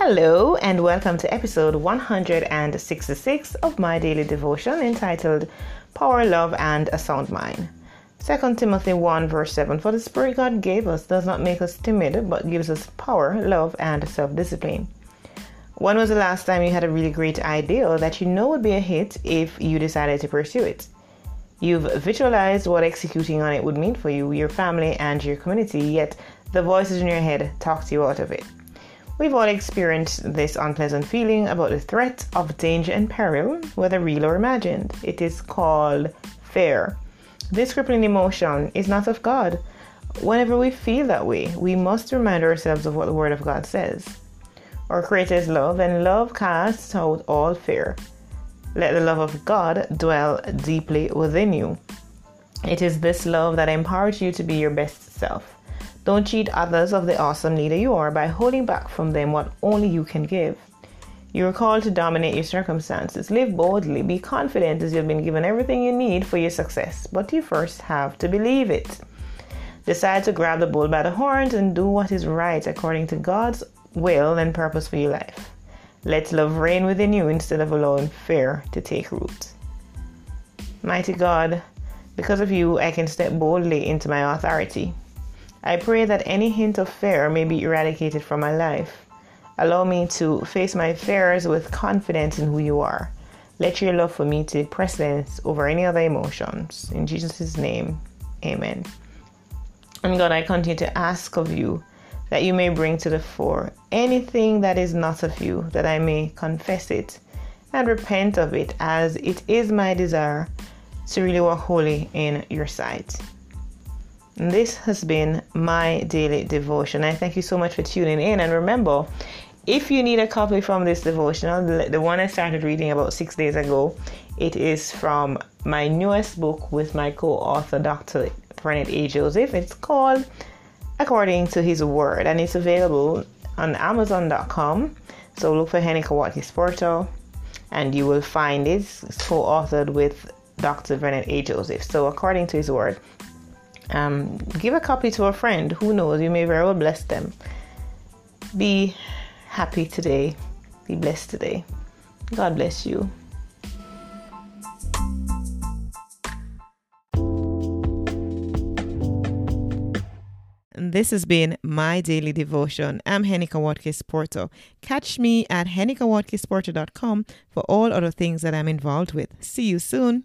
Hello, and welcome to episode 166 of my daily devotion entitled Power, Love, and a Sound Mind. 2 Timothy 1, verse 7 For the Spirit God gave us does not make us timid, but gives us power, love, and self discipline. When was the last time you had a really great idea that you know would be a hit if you decided to pursue it? You've visualized what executing on it would mean for you, your family, and your community, yet the voices in your head talked you out of it. We've all experienced this unpleasant feeling about the threat of danger and peril, whether real or imagined. It is called fear. This crippling emotion is not of God. Whenever we feel that way, we must remind ourselves of what the Word of God says. Our Creator is love, and love casts out all fear. Let the love of God dwell deeply within you. It is this love that empowers you to be your best self. Don't cheat others of the awesome leader you are by holding back from them what only you can give. You are called to dominate your circumstances. Live boldly. Be confident as you've been given everything you need for your success. But you first have to believe it. Decide to grab the bull by the horns and do what is right according to God's will and purpose for your life. Let love reign within you instead of allowing fear to take root. Mighty God, because of you, I can step boldly into my authority. I pray that any hint of fear may be eradicated from my life. Allow me to face my fears with confidence in who you are. Let your love for me take precedence over any other emotions. In Jesus' name, amen. And God, I continue to ask of you that you may bring to the fore anything that is not of you, that I may confess it and repent of it, as it is my desire to really walk holy in your sight. This has been my daily devotion. I thank you so much for tuning in. And remember, if you need a copy from this devotional, the, one I started reading about six days ago, it is from my newest book with my co author, Dr. Bernard A. Joseph. It's called According to His Word, and it's available on Amazon.com. So look for Henika Watkins Porto, and you will find it. It's co authored with Dr. Bernard A. Joseph. So, according to his word, um, give a copy to a friend. Who knows? You may very well bless them. Be happy today. Be blessed today. God bless you. This has been my daily devotion. I'm Henika Watkins Porto. Catch me at henikawatkins for all other things that I'm involved with. See you soon.